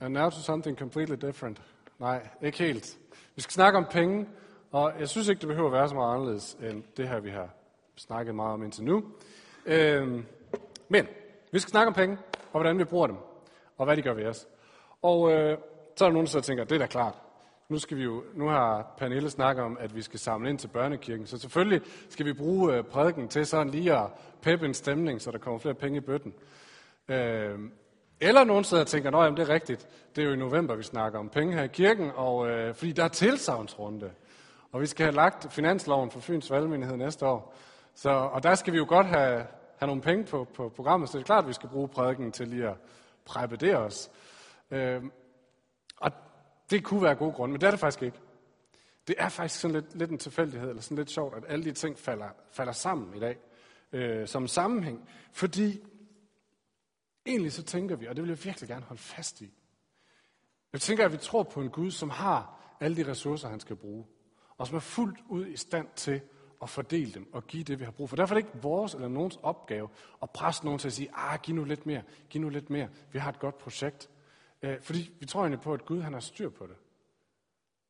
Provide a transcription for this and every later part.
And now to something completely different. Nej, ikke helt. Vi skal snakke om penge, og jeg synes ikke, det behøver at være så meget anderledes end det her, vi har snakket meget om indtil nu. Øhm, men vi skal snakke om penge, og hvordan vi bruger dem, og hvad de gør ved os. Og øh, så er der nogen, der tænker, det er da klart. Nu, skal vi jo, nu har Pernille snakket om, at vi skal samle ind til børnekirken, så selvfølgelig skal vi bruge øh, prædiken til sådan lige at peppe en stemning, så der kommer flere penge i bøtten. Øh, eller nogen sidder og tænker, at det er rigtigt, det er jo i november, vi snakker om penge her i kirken, og, øh, fordi der er tilsavnsrunde. Og vi skal have lagt finansloven for Fyns Valgmenighed næste år. Så, og der skal vi jo godt have, have nogle penge på, på programmet, så det er klart, at vi skal bruge prædiken til lige at præppe det os. Øh, og det kunne være god grund, men det er det faktisk ikke. Det er faktisk sådan lidt, lidt en tilfældighed, eller sådan lidt sjovt, at alle de ting falder, falder sammen i dag øh, som sammenhæng. Fordi egentlig så tænker vi, og det vil jeg virkelig gerne holde fast i, jeg tænker, at vi tror på en Gud, som har alle de ressourcer, han skal bruge, og som er fuldt ud i stand til at fordele dem og give det, vi har brug for. Derfor er det ikke vores eller nogens opgave at presse nogen til at sige, ah, giv nu lidt mere, giv nu lidt mere, vi har et godt projekt. Øh, fordi vi tror egentlig på, at Gud han har styr på det.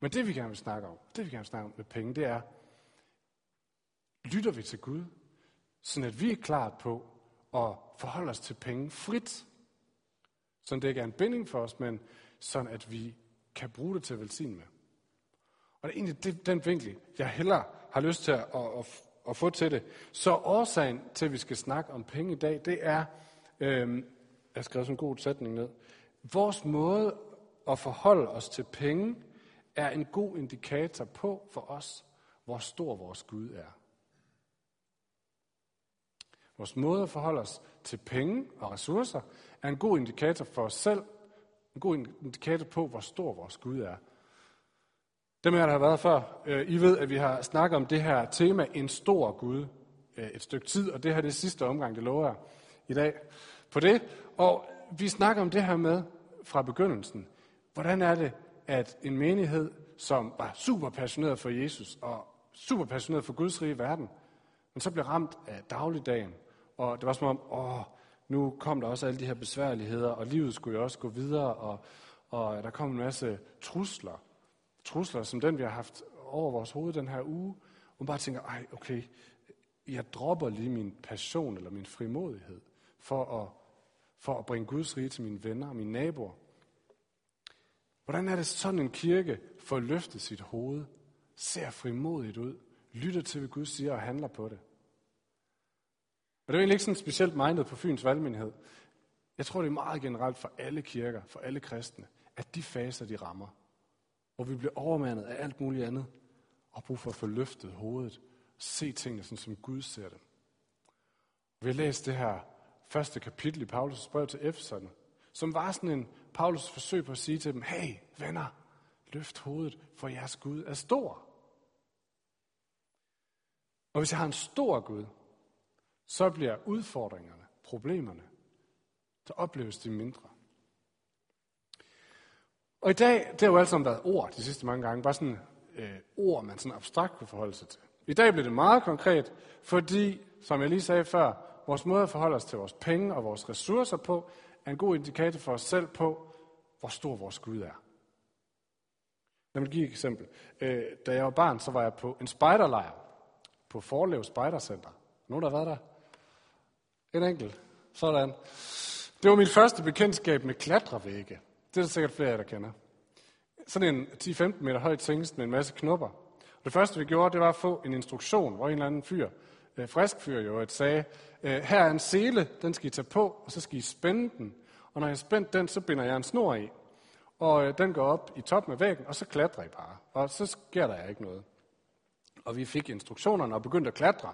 Men det vi gerne vil snakke om, det vi gerne vil snakke om med penge, det er, lytter vi til Gud, sådan at vi er klar på at forholde os til penge frit, så det ikke er en binding for os, men sådan at vi kan bruge det til at velsigne med. Og det er egentlig det, den vinkel, jeg heller har lyst til at, at, at, at få til det. Så årsagen til, at vi skal snakke om penge i dag, det er, øh, jeg skrev sådan en god sætning ned, Vores måde at forholde os til penge er en god indikator på for os, hvor stor vores Gud er. Vores måde at forholde os til penge og ressourcer er en god indikator for os selv, en god indikator på, hvor stor vores Gud er. Dem her, der har været før, øh, I ved, at vi har snakket om det her tema, en stor Gud, øh, et stykke tid, og det her er det sidste omgang, det lover jeg i dag på det. Og vi snakker om det her med, fra begyndelsen. Hvordan er det, at en menighed, som var super passioneret for Jesus og super passioneret for Guds rige verden, men så blev ramt af dagligdagen, og det var som om, åh, nu kom der også alle de her besværligheder, og livet skulle jo også gå videre, og, og der kom en masse trusler. Trusler som den, vi har haft over vores hoved den her uge. Og man bare tænker, ej, okay, jeg dropper lige min passion eller min frimodighed for at for at bringe Guds rige til mine venner og mine naboer. Hvordan er det sådan en kirke får løftet sit hoved, ser frimodigt ud, lytter til, hvad Gud siger og handler på det? Og det er egentlig ikke sådan specielt mindet på Fyns valgmenighed. Jeg tror, det er meget generelt for alle kirker, for alle kristne, at de faser, de rammer, hvor vi bliver overmandet af alt muligt andet, og brug for at få løftet hovedet, se tingene sådan, som Gud ser dem. Vi har læst det her første kapitel i Paulus' brev til Efeserne, som var sådan en Paulus forsøg på at sige til dem, hey venner, løft hovedet, for jeres Gud er stor. Og hvis jeg har en stor Gud, så bliver udfordringerne, problemerne, der opleves de mindre. Og i dag, det har jo alt sammen været ord de sidste mange gange, bare sådan øh, ord, man sådan abstrakt kunne forholde sig til. I dag bliver det meget konkret, fordi, som jeg lige sagde før, vores måde at forholde os til vores penge og vores ressourcer på, er en god indikator for os selv på, hvor stor vores Gud er. Lad mig give et eksempel. Øh, da jeg var barn, så var jeg på en spejderlejr på Forlev Spejdercenter. Nogen, der har været der? En enkelt. Sådan. Det var mit første bekendtskab med klatrevægge. Det er der sikkert flere af jer, der kender. Sådan en 10-15 meter høj tingest med en masse knopper. Og Det første, vi gjorde, det var at få en instruktion, hvor en eller anden fyr øh, frisk fyr jo, at sagde, øh, her er en sele, den skal I tage på, og så skal I spænde den. Og når jeg har spændt den, så binder jeg en snor i. Og øh, den går op i toppen af væggen, og så klatrer I bare. Og så sker der ikke noget. Og vi fik instruktionerne og begyndte at klatre.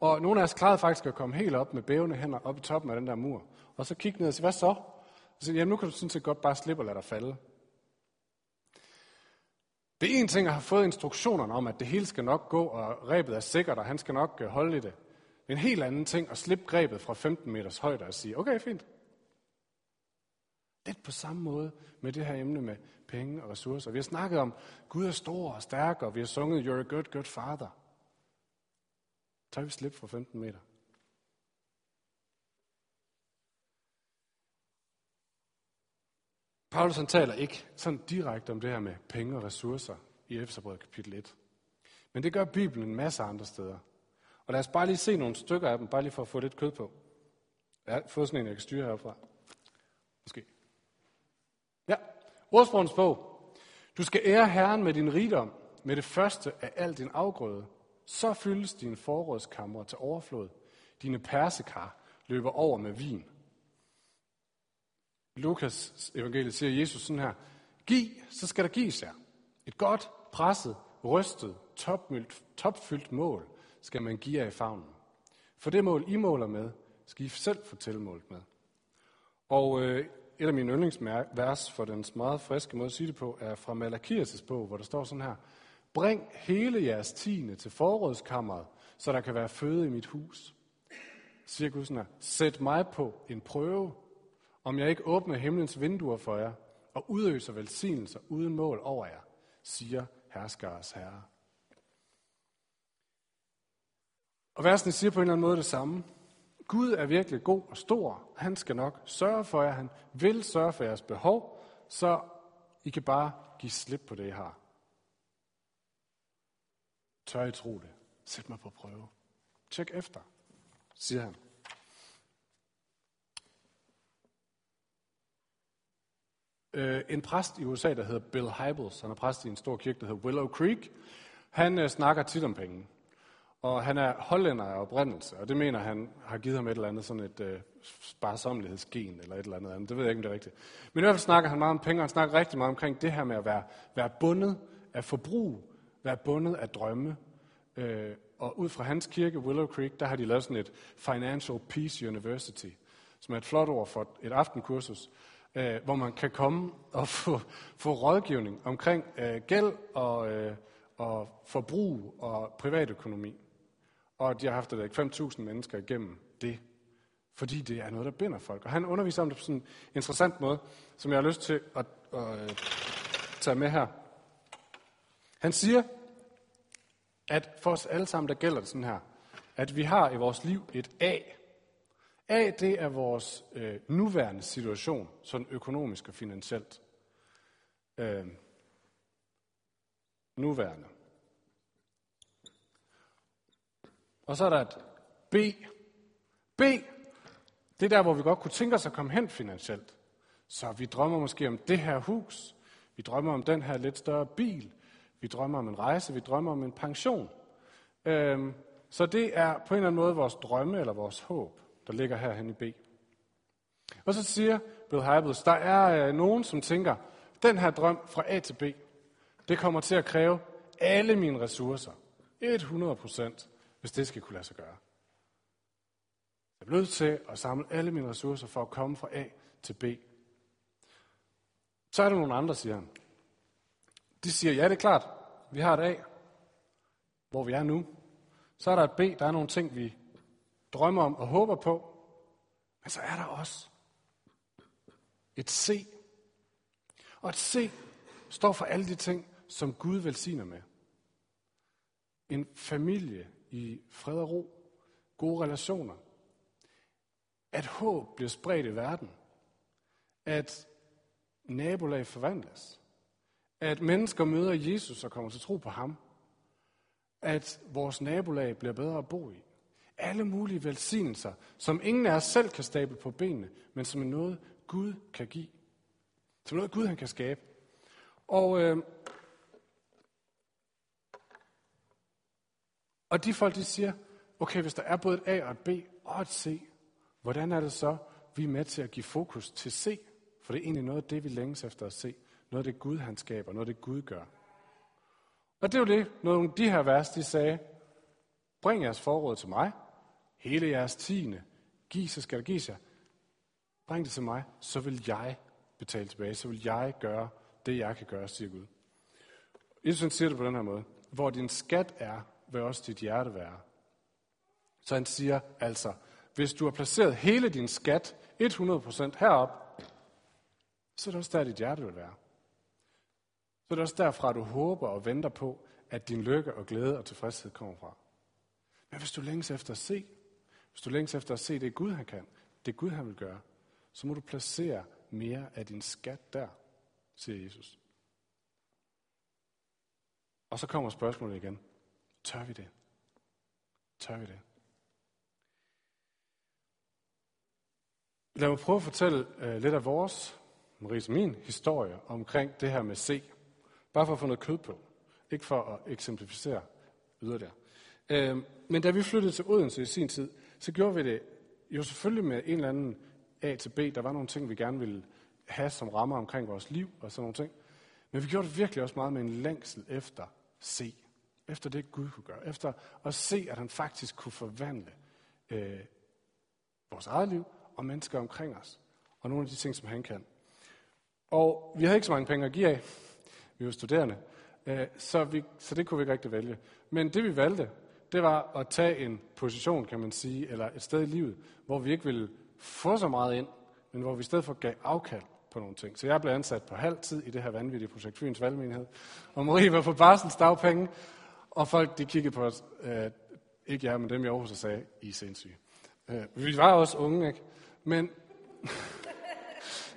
Og nogle af os klarede faktisk at komme helt op med bævende hænder op i toppen af den der mur. Og så kiggede ned og sige, hvad så? Og så sagde, jamen nu kan du sådan set godt bare slippe og lade dig falde. Det er en ting at have fået instruktionerne om, at det hele skal nok gå, og rebet er sikkert, og han skal nok øh, holde i det. Det er en helt anden ting at slippe grebet fra 15 meters højde og sige, okay, fint. Lidt på samme måde med det her emne med penge og ressourcer. Vi har snakket om, Gud er stor og stærk, og vi har sunget, you're a good, good father. Så vi slippe fra 15 meter. Paulus han taler ikke sådan direkte om det her med penge og ressourcer i Efeserbrevet kapitel 1. Men det gør Bibelen en masse andre steder. Og lad os bare lige se nogle stykker af dem, bare lige for at få lidt kød på. Jeg har fået sådan en, jeg kan styre herfra. Måske. Ja, ordsprogens bog. Du skal ære Herren med din rigdom, med det første af al din afgrøde. Så fyldes dine forrådskamre til overflod. Dine persekar løber over med vin. Lukas evangeliet siger Jesus sådan her. Giv, så skal der gives jer. Et godt, presset, rystet, topmyldt, topfyldt mål skal man give jer i favnen. For det mål, I måler med, skal I selv få tilmålt med. Og øh, et af mine yndlingsvers for den meget friske måde at sige det på, er fra Malakias' bog, hvor der står sådan her. Bring hele jeres tiende til forrådskammeret, så der kan være føde i mit hus. Siger Gud sådan her. Sæt mig på en prøve, om jeg ikke åbner himlens vinduer for jer, og udøser velsignelser uden mål over jer, siger herskares herre. Og versene siger på en eller anden måde det samme. Gud er virkelig god og stor. Han skal nok sørge for jer. Han vil sørge for jeres behov, så I kan bare give slip på det, I har. Tør I tro det? Sæt mig på prøve. Tjek efter, siger han. Øh, en præst i USA, der hedder Bill Hybels, han er præst i en stor kirke, der hedder Willow Creek, han øh, snakker tit om penge. Og han er hollænder af oprindelse, og det mener han har givet ham et eller andet sådan et øh, sparsomlighedsgen eller et eller andet andet. Det ved jeg ikke, om det er rigtigt. Men i hvert fald snakker han meget om penge, og han snakker rigtig meget omkring det her med at være, være bundet af forbrug, være bundet af drømme. Øh, og ud fra hans kirke, Willow Creek, der har de lavet sådan et Financial Peace University, som er et flot ord for et aftenkursus, øh, hvor man kan komme og få, få rådgivning omkring øh, gæld og, øh, og forbrug og privatøkonomi. Og de har haft 5.000 mennesker igennem det, fordi det er noget, der binder folk. Og han underviser om det på sådan en interessant måde, som jeg har lyst til at, at, at tage med her. Han siger, at for os alle sammen, der gælder det sådan her, at vi har i vores liv et A. A, det er vores øh, nuværende situation, sådan økonomisk og finansielt. Øh, nuværende. Og så er der et B. B, det er der, hvor vi godt kunne tænke os at komme hen finansielt. Så vi drømmer måske om det her hus. Vi drømmer om den her lidt større bil. Vi drømmer om en rejse. Vi drømmer om en pension. Øhm, så det er på en eller anden måde vores drømme eller vores håb, der ligger herhen i B. Og så siger Bill Hybels, der er øh, nogen, som tænker, den her drøm fra A til B, det kommer til at kræve alle mine ressourcer. 100 procent hvis det skal kunne lade sig gøre. Jeg er nødt til at samle alle mine ressourcer for at komme fra A til B. Så er der nogle andre, siger han. De siger, ja, det er klart, vi har et A, hvor vi er nu. Så er der et B, der er nogle ting, vi drømmer om og håber på. Men så er der også et C. Og et C står for alle de ting, som Gud velsigner med. En familie, i fred og ro, gode relationer, at håb bliver spredt i verden, at nabolag forvandles, at mennesker møder Jesus og kommer til tro på ham, at vores nabolag bliver bedre at bo i. Alle mulige velsignelser, som ingen af os selv kan stable på benene, men som er noget, Gud kan give. Som noget, Gud han kan skabe. Og øh, Og de folk, de siger, okay, hvis der er både et A og et B og et C, hvordan er det så, vi er med til at give fokus til C? For det er egentlig noget af det, vi længes efter at se. Noget af det Gud, han skaber. Noget af det Gud gør. Og det er jo det, nogle af de her vers, de sagde, bring jeres forråd til mig. Hele jeres tiende. Giv, så skal der gives jer. Bring det til mig, så vil jeg betale tilbage. Så vil jeg gøre det, jeg kan gøre, siger Gud. Jesus siger det på den her måde. Hvor din skat er, vil også dit hjerte være. Så han siger altså, hvis du har placeret hele din skat 100% herop, så er det også der, dit hjerte vil være. Så er det også derfra, du håber og venter på, at din lykke og glæde og tilfredshed kommer fra. Men hvis du længes efter at se, hvis du længes efter at se det Gud, han kan, det Gud, han vil gøre, så må du placere mere af din skat der. siger Jesus. Og så kommer spørgsmålet igen. Tør vi det? Tør vi det? Lad mig prøve at fortælle uh, lidt af vores, Maries min, historie omkring det her med se. Bare for at få noget kød på. Ikke for at eksemplificere yderligere. Øh, men da vi flyttede til Odense i sin tid, så gjorde vi det jo selvfølgelig med en eller anden A til B. Der var nogle ting, vi gerne ville have som rammer omkring vores liv og sådan nogle ting. Men vi gjorde det virkelig også meget med en længsel efter C. Efter det Gud kunne gøre. Efter at se, at han faktisk kunne forvandle øh, vores eget liv og mennesker omkring os. Og nogle af de ting, som han kan. Og vi havde ikke så mange penge at give af. Vi var studerende. Øh, så, vi, så det kunne vi ikke rigtig vælge. Men det vi valgte, det var at tage en position, kan man sige, eller et sted i livet, hvor vi ikke ville få så meget ind, men hvor vi i stedet for gav afkald på nogle ting. Så jeg blev ansat på halv tid i det her vanvittige projekt Fyns Valgmenighed. Og Marie var på barsens dagpenge, og folk de kiggede på os, øh, ikke jeg, men dem i Aarhus, og sagde, I er sindssyge. Øh, vi var også unge, ikke? Men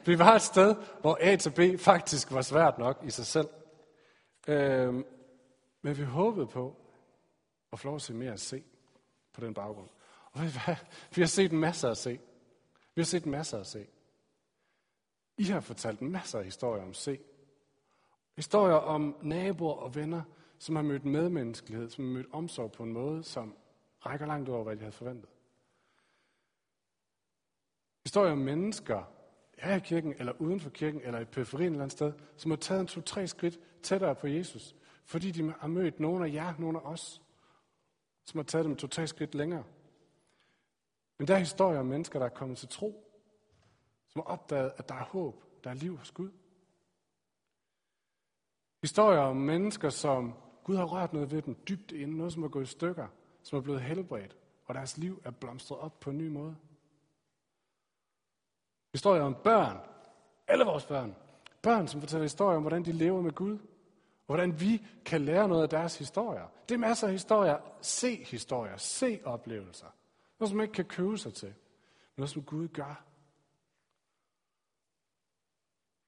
vi var et sted, hvor A til B faktisk var svært nok i sig selv. Øh, men vi håbede på at få lov at se mere at se på den baggrund. Og vi har set masser at se. Vi har set masser at se. I har fortalt masser af historier om C. Historier om naboer og venner, som har mødt medmenneskelighed, som har mødt omsorg på en måde, som rækker langt over, hvad de havde forventet. Historier om mennesker, er i kirken, eller uden for kirken, eller i periferien et eller andet sted, som har taget en to-tre skridt tættere på Jesus, fordi de har mødt nogen af jer, nogen af os, som har taget dem to-tre skridt længere. Men der er historier om mennesker, der er kommet til tro, som har opdaget, at der er håb, der er liv hos Gud. Historier om mennesker, som Gud har rørt noget ved dem dybt inden, noget som er gået i stykker, som er blevet helbredt, og deres liv er blomstret op på en ny måde. Historier om børn, alle vores børn, børn, som fortæller historier om, hvordan de lever med Gud, og hvordan vi kan lære noget af deres historier. Det er masser af historier. Se historier, se oplevelser. Noget, som man ikke kan købe sig til. Men noget, som Gud gør.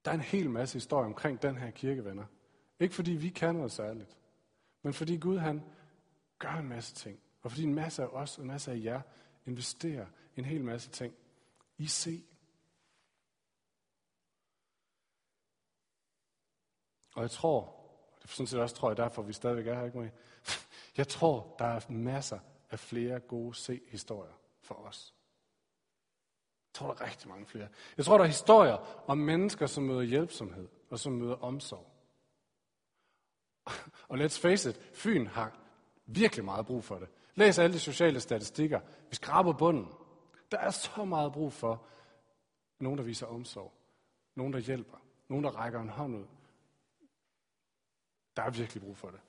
Der er en hel masse historie omkring den her kirkevenner. Ikke fordi vi kan noget særligt, men fordi Gud han gør en masse ting. Og fordi en masse af os og en masse af jer investerer en hel masse ting i se. Og jeg tror, det er sådan set også, tror jeg, derfor vi stadigvæk er her, ikke Marie? Jeg tror, der er masser af flere gode se-historier for os. Jeg tror, der er rigtig mange flere. Jeg tror, der er historier om mennesker, som møder hjælpsomhed og som møder omsorg. Og let's face it, Fyn har virkelig meget brug for det. Læs alle de sociale statistikker. Vi skraber bunden. Der er så meget brug for nogen, der viser omsorg. Nogen, der hjælper. Nogen, der rækker en hånd ud. Der er virkelig brug for det.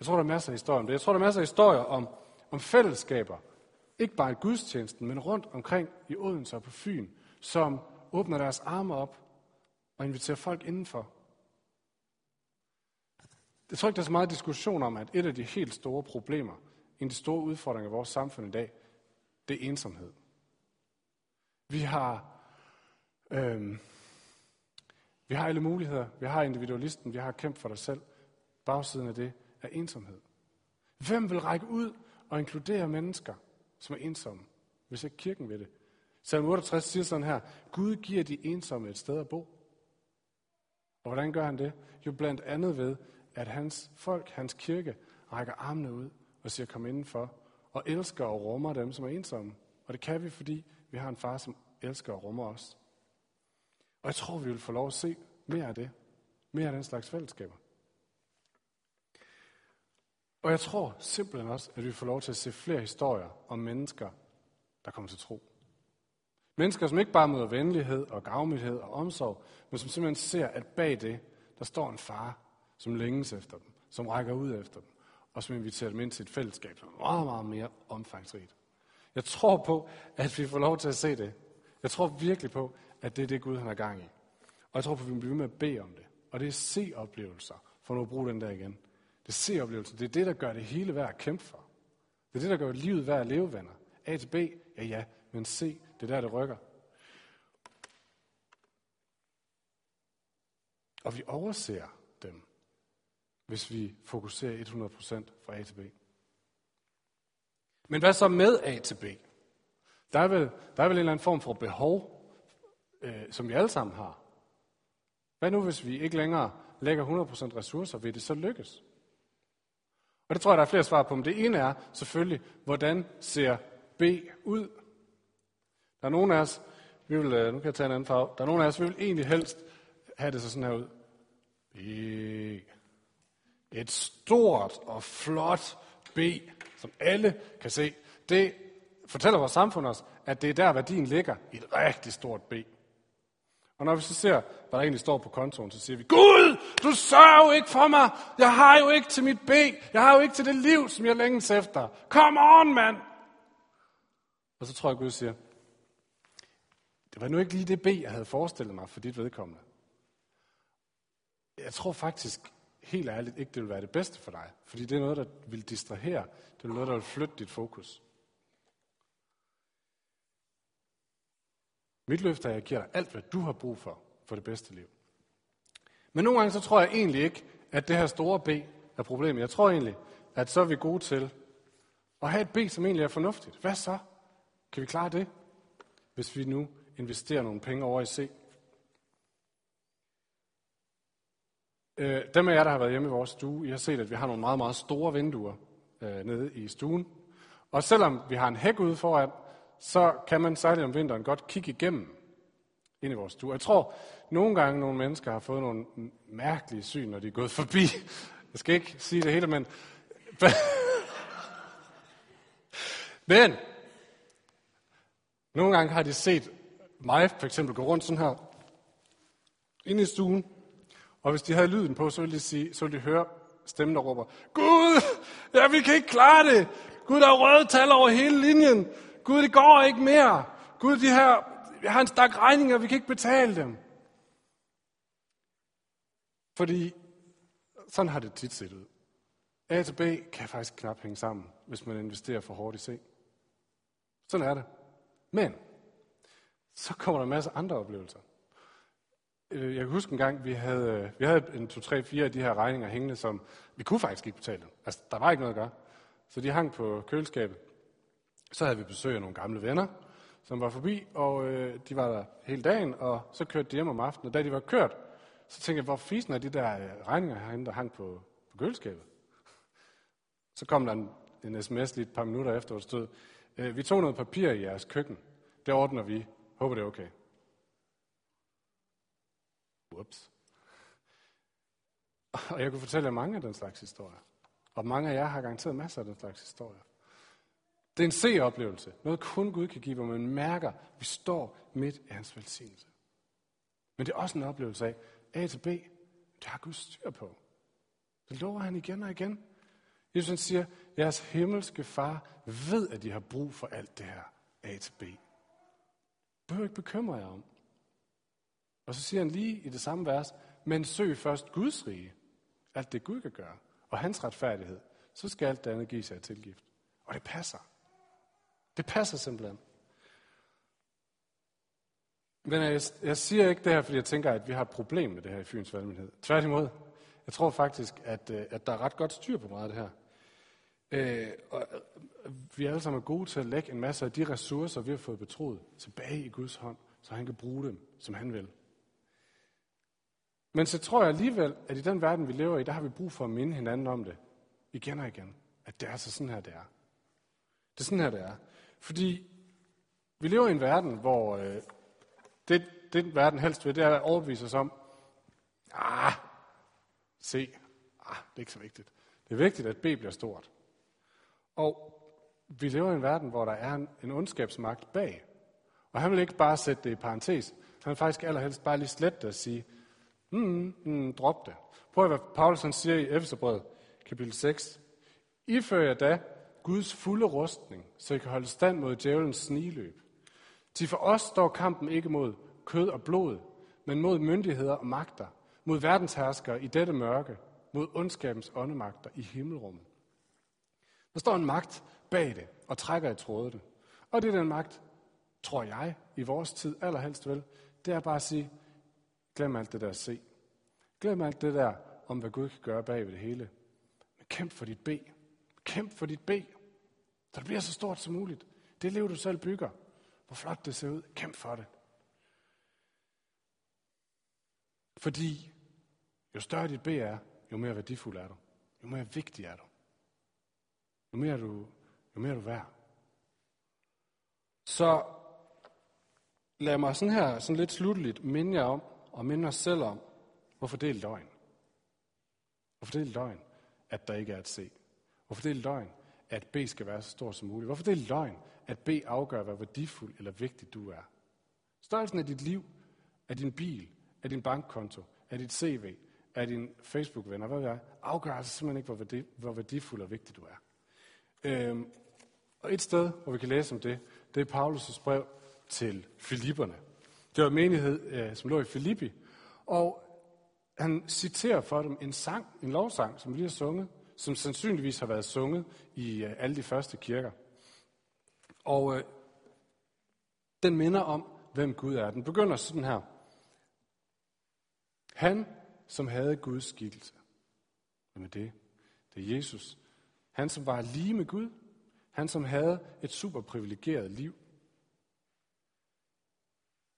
Jeg tror, der er masser af historier om det. Jeg tror, der er masser af historier om, om fællesskaber, ikke bare i gudstjenesten, men rundt omkring i Odense og på Fyn, som åbner deres arme op og inviterer folk indenfor. Jeg tror ikke, der er så meget diskussion om, at et af de helt store problemer, en af de store udfordringer i vores samfund i dag, det er ensomhed. Vi har, øhm, vi har alle muligheder. Vi har individualisten, vi har kæmpet for dig selv. Bagsiden af det er ensomhed. Hvem vil række ud og inkludere mennesker, som er ensomme, hvis ikke kirken vil det. Salm 68 siger sådan her, Gud giver de ensomme et sted at bo. Og hvordan gør han det? Jo blandt andet ved, at hans folk, hans kirke, rækker armene ud og siger, kom indenfor, og elsker og rummer dem, som er ensomme. Og det kan vi, fordi vi har en far, som elsker og rummer os. Og jeg tror, vi vil få lov at se mere af det. Mere af den slags fællesskaber. Og jeg tror simpelthen også, at vi får lov til at se flere historier om mennesker, der kommer til tro. Mennesker, som ikke bare møder venlighed og gavmildhed og omsorg, men som simpelthen ser, at bag det, der står en far, som længes efter dem, som rækker ud efter dem, og som inviterer dem ind til et fællesskab, som er meget, meget mere omfangsrigt. Jeg tror på, at vi får lov til at se det. Jeg tror virkelig på, at det er det, Gud han har gang i. Og jeg tror på, at vi bliver ved med at bede om det. Og det er se-oplevelser, for nu at bruge den der igen. Det er se-oplevelsen. Det er det, der gør det hele værd at kæmpe for. Det er det, der gør livet værd at leve, venner. A til B, ja ja, men C, det er der, det rykker. Og vi overser dem, hvis vi fokuserer 100% fra A til B. Men hvad så med A til B? Der er vel, der er vel en eller anden form for behov, øh, som vi alle sammen har. Hvad nu, hvis vi ikke længere lægger 100% ressourcer, vil det så lykkes? Og det tror jeg, der er flere svar på. Men det ene er selvfølgelig, hvordan ser B ud? Der er nogen af os, vi vil, øh, nu kan jeg tage en anden farve, der er nogen af os, vi vil egentlig helst have det så sådan her ud. B. Et stort og flot B, som alle kan se. Det fortæller vores samfund os, at det er der, værdien ligger i et rigtig stort B. Og når vi så ser, hvad der egentlig står på kontoen, så siger vi, Gud, du sørger jo ikke for mig. Jeg har jo ikke til mit B. Jeg har jo ikke til det liv, som jeg længes efter. Come on, mand. Og så tror jeg, Gud siger, det var nu ikke lige det B, jeg havde forestillet mig for dit vedkommende. Jeg tror faktisk, helt ærligt, ikke det vil være det bedste for dig. Fordi det er noget, der vil distrahere. Det er noget, der vil flytte dit fokus. Mit løfte er, at jeg giver dig alt, hvad du har brug for, for det bedste liv. Men nogle gange så tror jeg egentlig ikke, at det her store B er problemet. Jeg tror egentlig, at så er vi gode til at have et B, som egentlig er fornuftigt. Hvad så? Kan vi klare det, hvis vi nu investerer nogle penge over i C? Øh, dem af jer, der har været hjemme i vores stue, I har set, at vi har nogle meget, meget store vinduer øh, nede i stuen. Og selvom vi har en hæk ude foran, så kan man særligt om vinteren godt kigge igennem ind i vores stue. Jeg tror, nogle gange nogle mennesker har fået nogle mærkelige syn, når de er gået forbi. Jeg skal ikke sige det hele, men... men nogle gange har de set mig for eksempel gå rundt sådan her ind i stuen, og hvis de havde lyden på, så ville de, sige, så ville de høre stemmen, der råber, Gud, ja, vi kan ikke klare det. Gud, der er røde tal over hele linjen. Gud, det går ikke mere. Gud, de her, jeg har en stak regninger, vi kan ikke betale dem. Fordi sådan har det tit set ud. A til B kan faktisk knap hænge sammen, hvis man investerer for hårdt i C. Sådan er det. Men, så kommer der en masse andre oplevelser. Øh, jeg kan huske en gang, vi havde, øh, vi havde en 2, 3, 4 af de her regninger hængende, som vi kunne faktisk ikke betale dem. Altså, der var ikke noget at gøre. Så de hang på køleskabet. Så havde vi besøg af nogle gamle venner, som var forbi, og øh, de var der hele dagen, og så kørte de hjem om aftenen. Og da de var kørt, så tænkte jeg, hvor fisen er de der øh, regninger herinde, der hang på, på køleskabet? Så kom der en, en sms lige et par minutter efter, hvor det stod, øh, vi tog noget papir i jeres køkken. Det ordner vi. Håber det er okay. Ups. Og jeg kunne fortælle jer mange af den slags historier. Og mange af jer har garanteret masser af den slags historier. Det er en se-oplevelse. Noget kun Gud kan give, hvor man mærker, at vi står midt i hans velsignelse. Men det er også en oplevelse af, A til B, det har Gud styr på. Det lover han igen og igen. Jesus han siger, jeres himmelske far ved, at I har brug for alt det her A til B. Behøver ikke bekymre jer om. Og så siger han lige i det samme vers, men søg først Guds rige, alt det Gud kan gøre, og hans retfærdighed, så skal alt det andet give sig tilgift. Og det passer. Det passer simpelthen. Men jeg, jeg siger ikke det her, fordi jeg tænker, at vi har et problem med det her i Fyns Valgmyndighed. Tværtimod. Jeg tror faktisk, at, øh, at der er ret godt styr på meget af det her. Øh, og øh, vi er alle sammen gode til at lægge en masse af de ressourcer, vi har fået betroet, tilbage i Guds hånd, så han kan bruge dem, som han vil. Men så tror jeg alligevel, at i den verden, vi lever i, der har vi brug for at minde hinanden om det. Igen og igen. At det er så sådan her, det er. Det er sådan her, det er. Fordi vi lever i en verden, hvor øh, det, det verden helst vil, det er at overbevise os om, ah, se, ah, det er ikke så vigtigt. Det er vigtigt, at B bliver stort. Og vi lever i en verden, hvor der er en, en ondskabsmagt bag. Og han vil ikke bare sætte det i parentes. Han vil faktisk allerhelst bare lige slette det og sige, mm, mm, drop det. Prøv hvad Paulus han siger i Efeserbrevet, kapitel 6. Ifør jer da Guds fulde rustning, så I kan holde stand mod djævelens sniløb. Til for os står kampen ikke mod kød og blod, men mod myndigheder og magter, mod verdensherskere i dette mørke, mod ondskabens åndemagter i himmelrummet. Der står en magt bag det og trækker i trådene. Og det er den magt, tror jeg, i vores tid allerhelst vel, det er bare at sige, glem alt det der at se. Glem alt det der om, hvad Gud kan gøre bag ved det hele. Men kæmp for dit B. Kæmp for dit B. Så det bliver så stort som muligt. Det liv, du selv bygger. Hvor flot det ser ud. Kæmp for det. Fordi jo større dit B er, jo mere værdifuld er du. Jo mere vigtig er du. Jo mere du, jo mere du værd. Så lad mig sådan her, sådan lidt slutteligt, minde jer om, og minde os selv om, hvorfor det er løgn. Hvorfor det er løgn, at der ikke er et se. Hvorfor det er løgn, at B skal være så stor som muligt. Hvorfor det er løgn, at B afgør, hvor værdifuld eller vigtig du er. Størrelsen af dit liv, af din bil, af din bankkonto, af dit CV, af din Facebook-venner, hvad ved jeg, afgør altså simpelthen ikke, hvor, værdi, hvor værdifuld og vigtig du er. Øhm, og et sted, hvor vi kan læse om det, det er Paulus' brev til Filipperne. Det var en menighed, øh, som lå i Filippi, og han citerer for dem en sang, en lovsang, som vi lige har sunget, som sandsynligvis har været sunget i øh, alle de første kirker. Og øh, den minder om, hvem Gud er. Den begynder sådan her. Han, som havde Guds skikkelse. Hvem er det? Det er Jesus. Han, som var lige med Gud. Han, som havde et super privilegeret liv.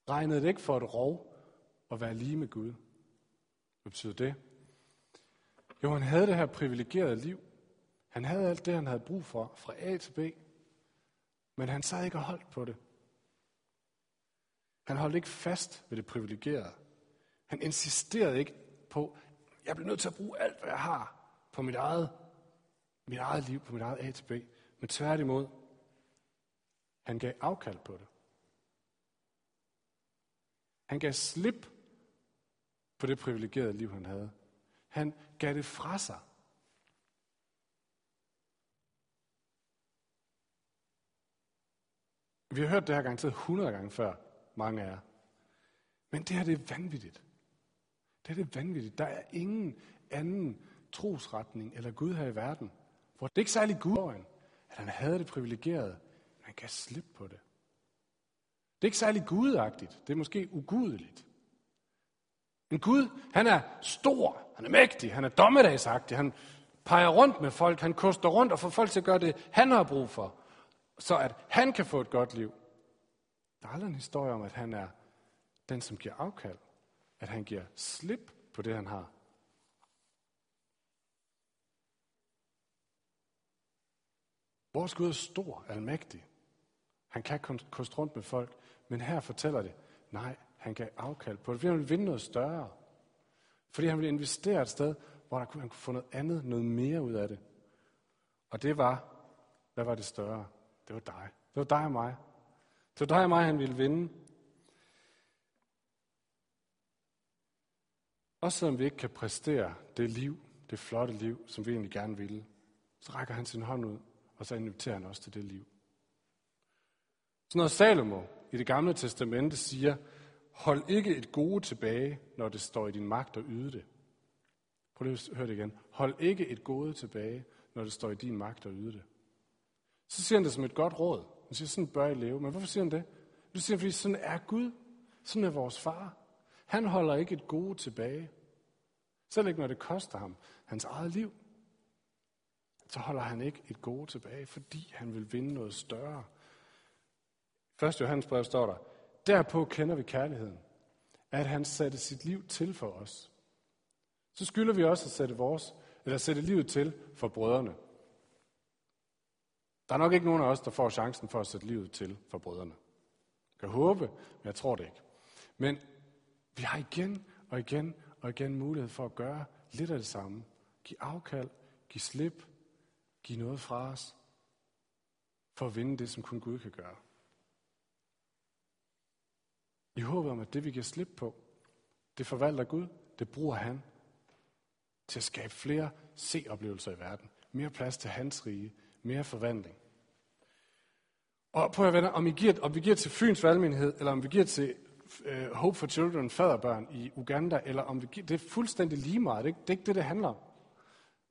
Regnede det ikke for et rov at være lige med Gud. Hvad betyder det? Jo, han havde det her privilegerede liv. Han havde alt det, han havde brug for, fra A til B. Men han sad ikke og holdt på det. Han holdt ikke fast ved det privilegerede. Han insisterede ikke på, jeg bliver nødt til at bruge alt, hvad jeg har på mit eget, mit eget liv, på mit eget A til B. Men tværtimod, han gav afkald på det. Han gav slip på det privilegerede liv, han havde. Han gav det fra sig. Vi har hørt det her garanteret 100 gange før, mange af jer. Men det her, det er vanvittigt. Det her, det er vanvittigt. Der er ingen anden trosretning eller Gud her i verden, hvor det er ikke særlig Gud, at han havde det privilegeret, men han kan slippe på det. Det er ikke særlig gudagtigt. Det er måske ugudeligt. Men Gud, han er stor, han er mægtig, han er dommedagsagtig, han peger rundt med folk, han koster rundt og får folk til at gøre det, han har brug for, så at han kan få et godt liv. Der er aldrig en historie om, at han er den, som giver afkald. At han giver slip på det, han har. Vores Gud er stor, almægtig. Han kan koste rundt med folk, men her fortæller det, nej, han gav afkald på det, fordi han ville vinde noget større. Fordi han ville investere et sted, hvor der kunne, han kunne få noget andet, noget mere ud af det. Og det var, hvad var det større? Det var dig. Det var dig og mig. Det var dig og mig, han ville vinde. Også selvom vi ikke kan præstere det liv, det flotte liv, som vi egentlig gerne ville, så rækker han sin hånd ud, og så inviterer han os til det liv. Så når Salomo i det gamle testamente siger, hold ikke et gode tilbage, når det står i din magt at yde det. Prøv lige at høre det igen. Hold ikke et gode tilbage, når det står i din magt at yde det. Så siger han det som et godt råd. Han siger, sådan bør I leve. Men hvorfor siger han det? Det siger han, fordi sådan er Gud. Sådan er vores far. Han holder ikke et gode tilbage. Selv ikke når det koster ham hans eget liv. Så holder han ikke et gode tilbage, fordi han vil vinde noget større. 1. Johannes brev står der, derpå kender vi kærligheden, at han satte sit liv til for os. Så skylder vi også at sætte, vores, eller sætte livet til for brødrene. Der er nok ikke nogen af os, der får chancen for at sætte livet til for brødrene. Jeg kan håbe, men jeg tror det ikke. Men vi har igen og igen og igen mulighed for at gøre lidt af det samme. Giv afkald, giv slip, giv noget fra os, for at vinde det, som kun Gud kan gøre. I håbet om, at det vi kan slippe på, det forvalter Gud, det bruger han til at skabe flere se-oplevelser i verden. Mere plads til hans rige, mere forvandling. Og prøv at venner, om, I giver, om vi giver til Fyns valgmenighed, eller om vi giver til uh, Hope for Children, faderbørn i Uganda, eller om vi giver, det er fuldstændig lige meget. Det er, det er ikke det, det handler om.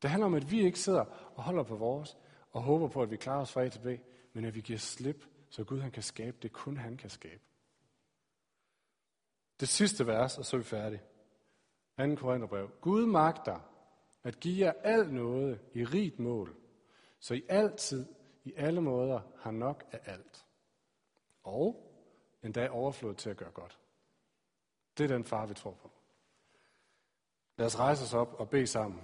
Det handler om, at vi ikke sidder og holder på vores, og håber på, at vi klarer os fra A til B, men at vi giver slip, så Gud han kan skabe det, kun han kan skabe. Det sidste vers, og så er vi færdige. 2. Korintherbrev. Gud magter at give jer al noget i rigt mål, så I altid, i alle måder, har nok af alt. Og endda overflod til at gøre godt. Det er den far, vi tror på. Lad os rejse os op og bede sammen.